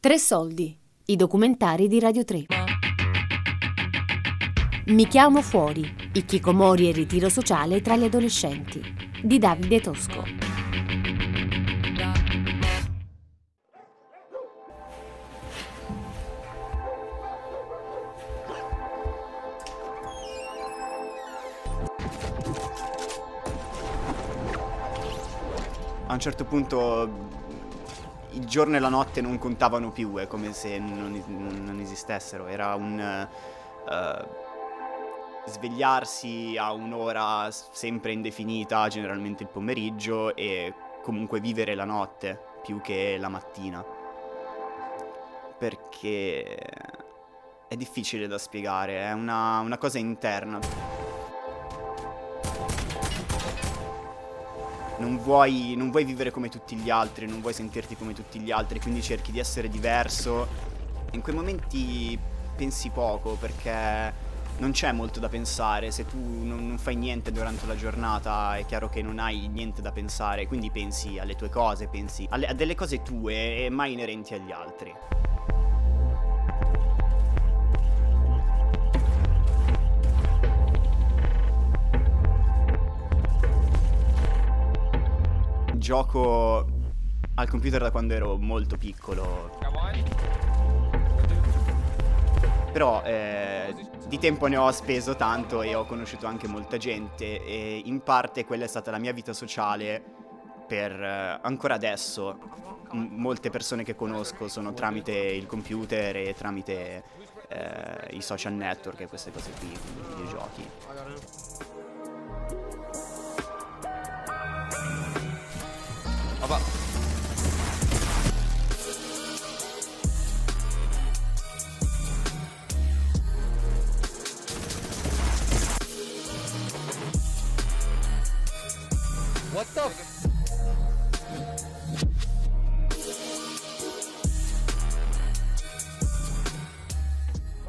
Tre soldi, i documentari di Radio 3. Mi chiamo fuori, i chicomori e il ritiro sociale tra gli adolescenti, di Davide Tosco. A un certo punto il giorno e la notte non contavano più, è come se non, non esistessero, era un uh, svegliarsi a un'ora sempre indefinita, generalmente il pomeriggio, e comunque vivere la notte più che la mattina. Perché è difficile da spiegare, è una, una cosa interna. Non vuoi, non vuoi vivere come tutti gli altri, non vuoi sentirti come tutti gli altri, quindi cerchi di essere diverso. In quei momenti pensi poco perché non c'è molto da pensare, se tu non, non, fai niente durante la giornata è chiaro che non hai niente da pensare, quindi pensi alle tue cose, pensi alle, a delle cose tue e mai inerenti agli altri. Gioco al computer da quando ero molto piccolo. Però eh, di tempo ne ho speso tanto e ho conosciuto anche molta gente e in parte quella è stata la mia vita sociale per eh, ancora adesso m- molte persone che conosco sono tramite il computer e tramite eh, i social network e queste cose qui, i videogiochi. What the f-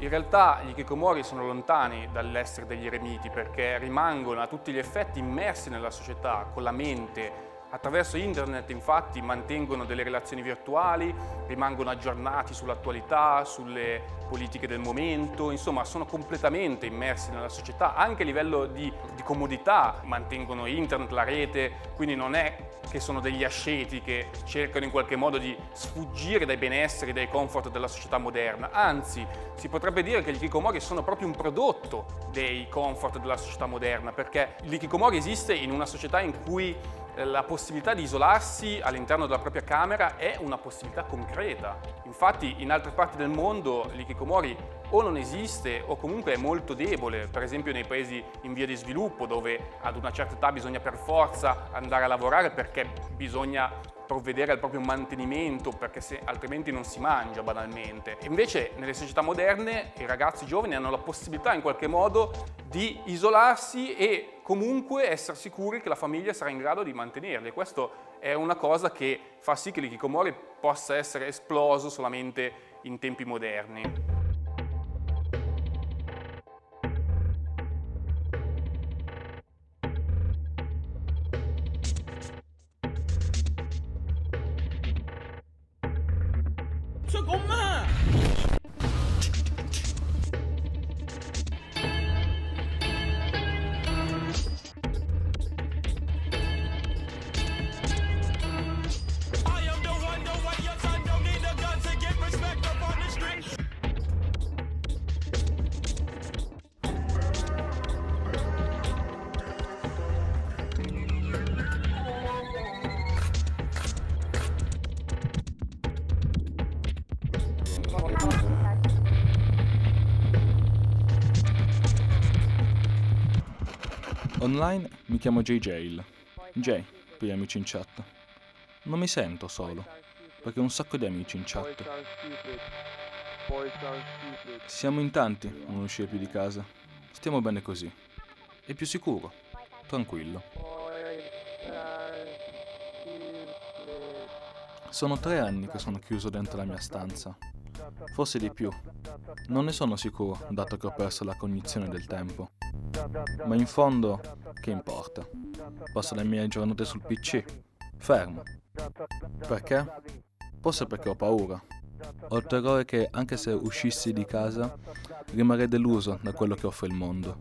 In realtà gli Kikomori sono lontani dall'essere degli eremiti perché rimangono a tutti gli effetti immersi nella società, con la mente, Attraverso internet infatti mantengono delle relazioni virtuali, rimangono aggiornati sull'attualità, sulle politiche del momento, insomma sono completamente immersi nella società, anche a livello di, di comodità, mantengono internet, la rete, quindi non è che sono degli asceti che cercano in qualche modo di sfuggire dai benesseri, dai comfort della società moderna, anzi si potrebbe dire che gli Kikomori sono proprio un prodotto dei comfort della società moderna, perché l'Ikikomori esiste in una società in cui la possibilità di isolarsi all'interno della propria camera è una possibilità concreta. Infatti in altre parti del mondo l'ikikomori o non esiste o comunque è molto debole, per esempio nei paesi in via di sviluppo dove ad una certa età bisogna per forza andare a lavorare perché bisogna provvedere al proprio mantenimento perché se, altrimenti non si mangia banalmente. Invece nelle società moderne i ragazzi giovani hanno la possibilità in qualche modo di isolarsi e comunque essere sicuri che la famiglia sarà in grado di mantenerli. Questo è una cosa che fa sì che l'ikikomori possa essere esploso solamente in tempi moderni. Online mi chiamo J. Jail. J per gli amici in chat. Non mi sento solo, perché ho un sacco di amici in chat. Siamo in tanti a non uscire più di casa. Stiamo bene così. È più sicuro, tranquillo. Sono tre anni che sono chiuso dentro la mia stanza. Forse di più. Non ne sono sicuro, dato che ho perso la cognizione del tempo. Ma in fondo, che importa? Passo le mie giornate sul PC, fermo. Perché? Forse perché ho paura. Ho il terrore che anche se uscissi di casa rimarrei deluso da quello che offre il mondo.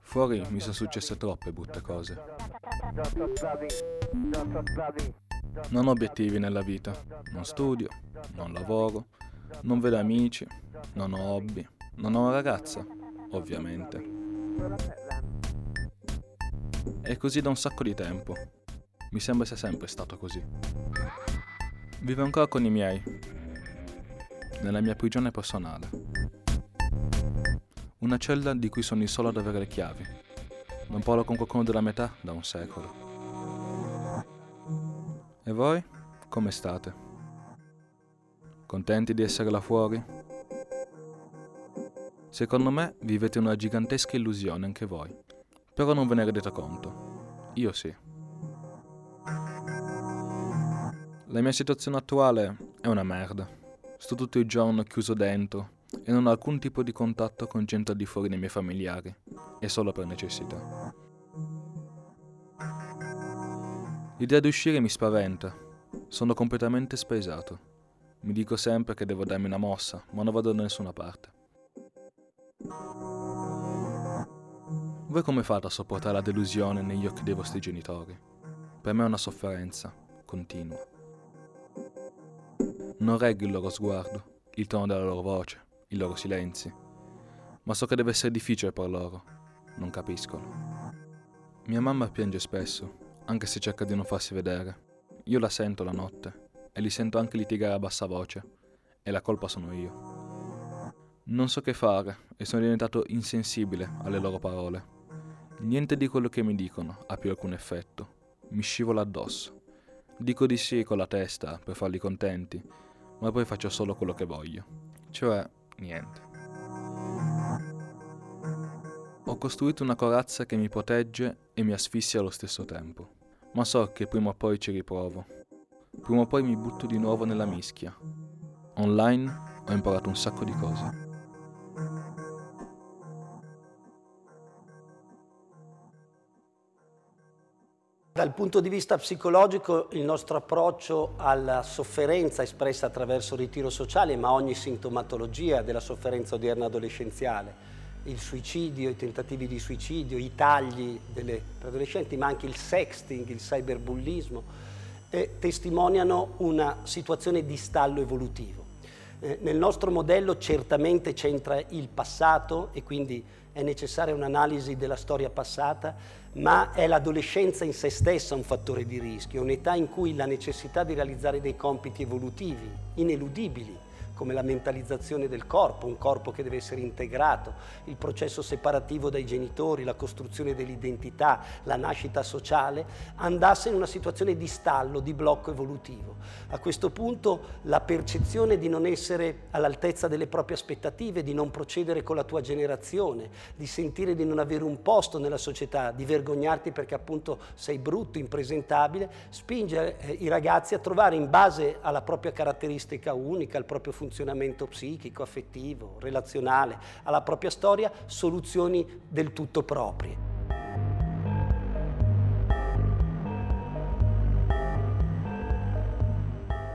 Fuori mi sono successe troppe brutte cose. Non ho obiettivi nella vita, non studio, non lavoro, non vedo amici, non ho hobby, non ho una ragazza, ovviamente. È così da un sacco di tempo. Mi sembra sia sempre stato così. Vivo ancora con i miei, nella mia prigione personale. Una cella di cui sono il solo ad avere le chiavi. Non parlo con qualcuno della metà da un secolo. E voi? Come state? Contenti di essere là fuori? Secondo me vivete una gigantesca illusione anche voi, però non ve ne rendete conto. Io sì. La mia situazione attuale è una merda. Sto tutto il giorno chiuso dentro e non ho alcun tipo di contatto con gente al di fuori dei miei familiari, e solo per necessità. L'idea di uscire mi spaventa. Sono completamente spaesato. Mi dico sempre che devo darmi una mossa, ma non vado da nessuna parte. Voi come fate a sopportare la delusione negli occhi dei vostri genitori? Per me è una sofferenza continua. Non reggo il loro sguardo, il tono della loro voce, i loro silenzi, ma so che deve essere difficile per loro. Non capiscono. Mia mamma piange spesso, anche se cerca di non farsi vedere. Io la sento la notte e li sento anche litigare a bassa voce e la colpa sono io. Non so che fare e sono diventato insensibile alle loro parole. Niente di quello che mi dicono ha più alcun effetto. Mi scivola addosso. Dico di sì con la testa per farli contenti, ma poi faccio solo quello che voglio. Cioè, niente. Ho costruito una corazza che mi protegge e mi asfissia allo stesso tempo ma so che prima o poi ci riprovo. Prima o poi mi butto di nuovo nella mischia. Online ho imparato un sacco di cose. Dal punto di vista psicologico il nostro approccio alla sofferenza espressa attraverso il ritiro sociale, ma ogni sintomatologia della sofferenza odierna adolescenziale, il suicidio, i tentativi di suicidio, i tagli delle adolescenti, ma anche il sexting, il cyberbullismo, eh, testimoniano una situazione di stallo evolutivo. Eh, nel nostro modello certamente c'entra il passato e quindi è necessaria un'analisi della storia passata, ma è l'adolescenza in se stessa un fattore di rischio, un'età in cui la necessità di realizzare dei compiti evolutivi ineludibili come la mentalizzazione del corpo, un corpo che deve essere integrato, il processo separativo dai genitori, la costruzione dell'identità, la nascita sociale, andasse in una situazione di stallo, di blocco evolutivo. A questo punto la percezione di non essere all'altezza delle proprie aspettative, di non procedere con la tua generazione, di sentire di non avere un posto nella società, di vergognarti perché appunto sei brutto, impresentabile, spinge eh, i ragazzi a trovare in base alla propria caratteristica unica, al proprio funzionamento, funzionamento psichico, affettivo, relazionale, alla propria storia, soluzioni del tutto proprie.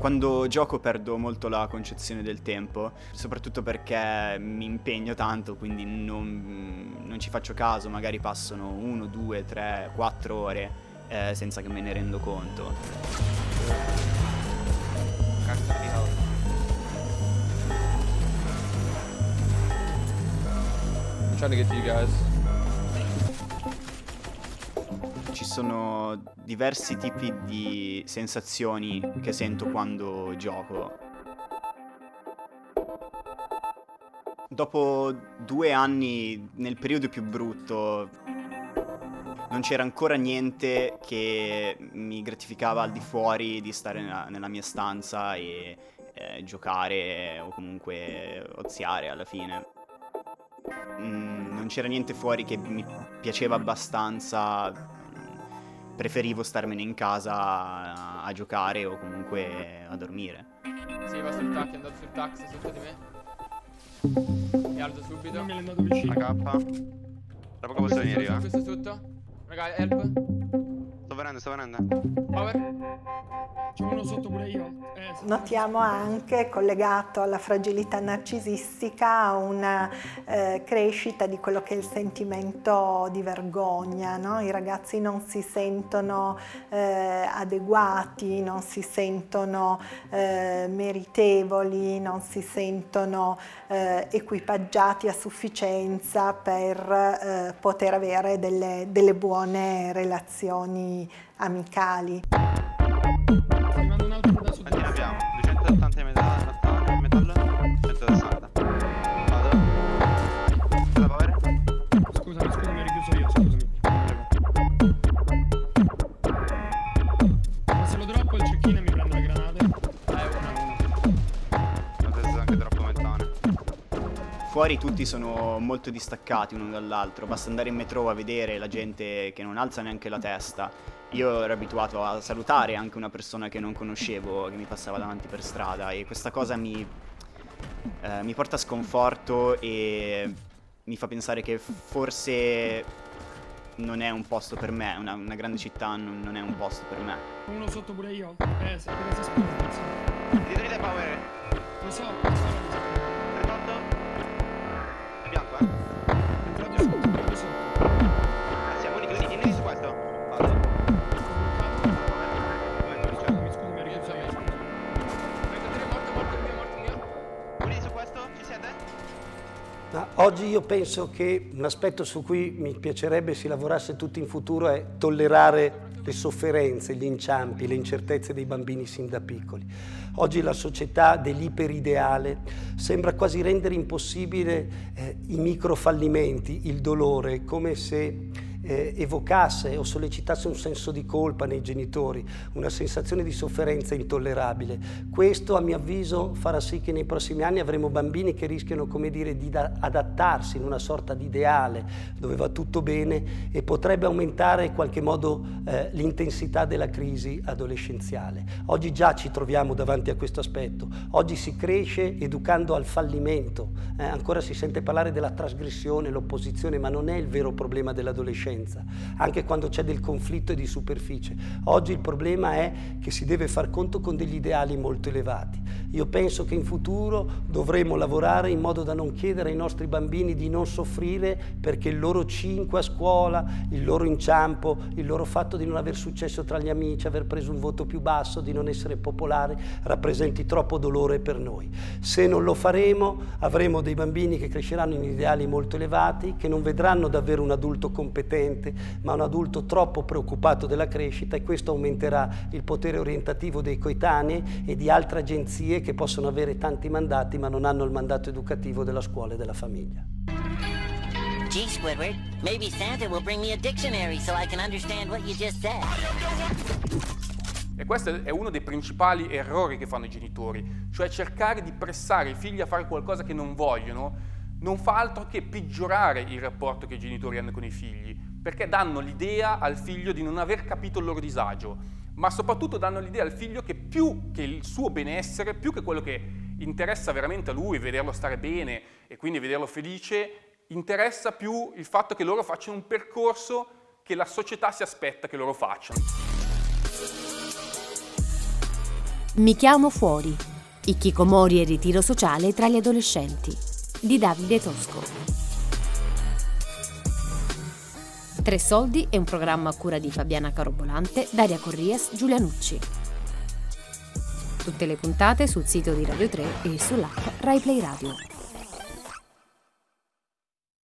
Quando gioco perdo molto la concezione del tempo, soprattutto perché mi impegno tanto, quindi non, non ci faccio caso, magari passano 1, 2, 3, 4 ore eh, senza che me ne rendo conto. Cazzo di trying to get to you guys. Ci sono diversi tipi di sensazioni che sento quando gioco. Dopo due anni, nel periodo più brutto, non c'era ancora niente che mi gratificava al di fuori di stare nella, nella mia stanza e eh, giocare o comunque oziare alla fine mm, non c'era niente fuori che mi piaceva abbastanza. Preferivo starmene in casa a, a giocare o comunque a dormire. Sì, va sul tac, è andato sul taxi sotto di me. Mi alzo subito. Non mi è andato vicino. AK. Tra poco posso venire io. Questo sotto. Raga, help. Venendo, sto venendo. Power? C'è uno sotto pure io. Eh, sì. Notiamo anche, collegato alla fragilità narcisistica, una eh, crescita di quello che è il sentimento di vergogna. No? I ragazzi non si sentono eh, adeguati, non si sentono eh, meritevoli, non si sentono eh, equipaggiati a sufficienza per eh, poter avere delle, delle buone relazioni amicali. Fuori tutti sono molto distaccati uno dall'altro, basta andare in metro a vedere la gente che non alza neanche la testa. Io ero abituato a salutare anche una persona che non conoscevo, che mi passava davanti per strada e questa cosa mi, eh, mi porta a sconforto e mi fa pensare che forse non è un posto per me, una, una grande città non, non è un posto per me. Uno sotto pure io. Eh, se appena si sposta. Dietro di te power. Lo so, lo so, oggi io penso che un aspetto su cui mi piacerebbe si lavorasse tutti in futuro è tollerare le sofferenze, gli inciampi, le incertezze dei bambini sin da piccoli. Oggi la società dell'iperideale sembra quasi rendere impossibile eh, i microfallimenti, il dolore, come se eh, evocasse o sollecitasse un senso di colpa nei genitori, una sensazione di sofferenza intollerabile. Questo, a mio avviso, farà sì che nei prossimi anni avremo bambini che rischiano, come dire, di da- adattarsi in una sorta di ideale dove va tutto bene e potrebbe aumentare in qualche modo eh, l'intensità della crisi adolescenziale. Oggi già ci troviamo davanti a questo aspetto. Oggi si cresce educando al fallimento. Eh, ancora si sente parlare della trasgressione, l'opposizione, ma non è il vero problema dell'adolescenza anche quando c'è del conflitto e di superficie. Oggi il problema è che si deve far conto con degli ideali molto elevati. Io penso che in futuro dovremo lavorare in modo da non chiedere ai nostri bambini di non soffrire perché il loro 5 a scuola, il loro inciampo, il loro fatto di non aver successo tra gli amici, aver preso un voto più basso, di non essere popolari, rappresenti troppo dolore per noi. Se non lo faremo avremo dei bambini che cresceranno in ideali molto elevati, che non vedranno davvero un adulto competente, ma un adulto troppo preoccupato della crescita e questo aumenterà il potere orientativo dei coetanei e di altre agenzie che possono avere tanti mandati ma non hanno il mandato educativo della scuola e della famiglia. Gee, Squidward, maybe Santa will bring me a dictionary so I can understand what you just said. E questo è uno dei principali errori che fanno i genitori, cioè cercare di pressare i figli a fare qualcosa che non vogliono, non fa altro che peggiorare il rapporto che i genitori hanno con i figli, perché danno l'idea al figlio di non aver capito il loro disagio, ma soprattutto danno l'idea al figlio che più che il suo benessere, più che quello che interessa veramente a lui, vederlo stare bene e quindi vederlo felice, interessa più il fatto che loro facciano un percorso che la società si aspetta che loro facciano. Mi chiamo fuori. I Kikomori e il ritiro sociale tra gli adolescenti. Di Davide Tosco. Tre soldi è un programma a cura di Fabiana Carobolante, Daria Corrias, Giulia Nucci. Tutte le puntate sul sito di Radio 3 e sull'app RaiPlay Radio.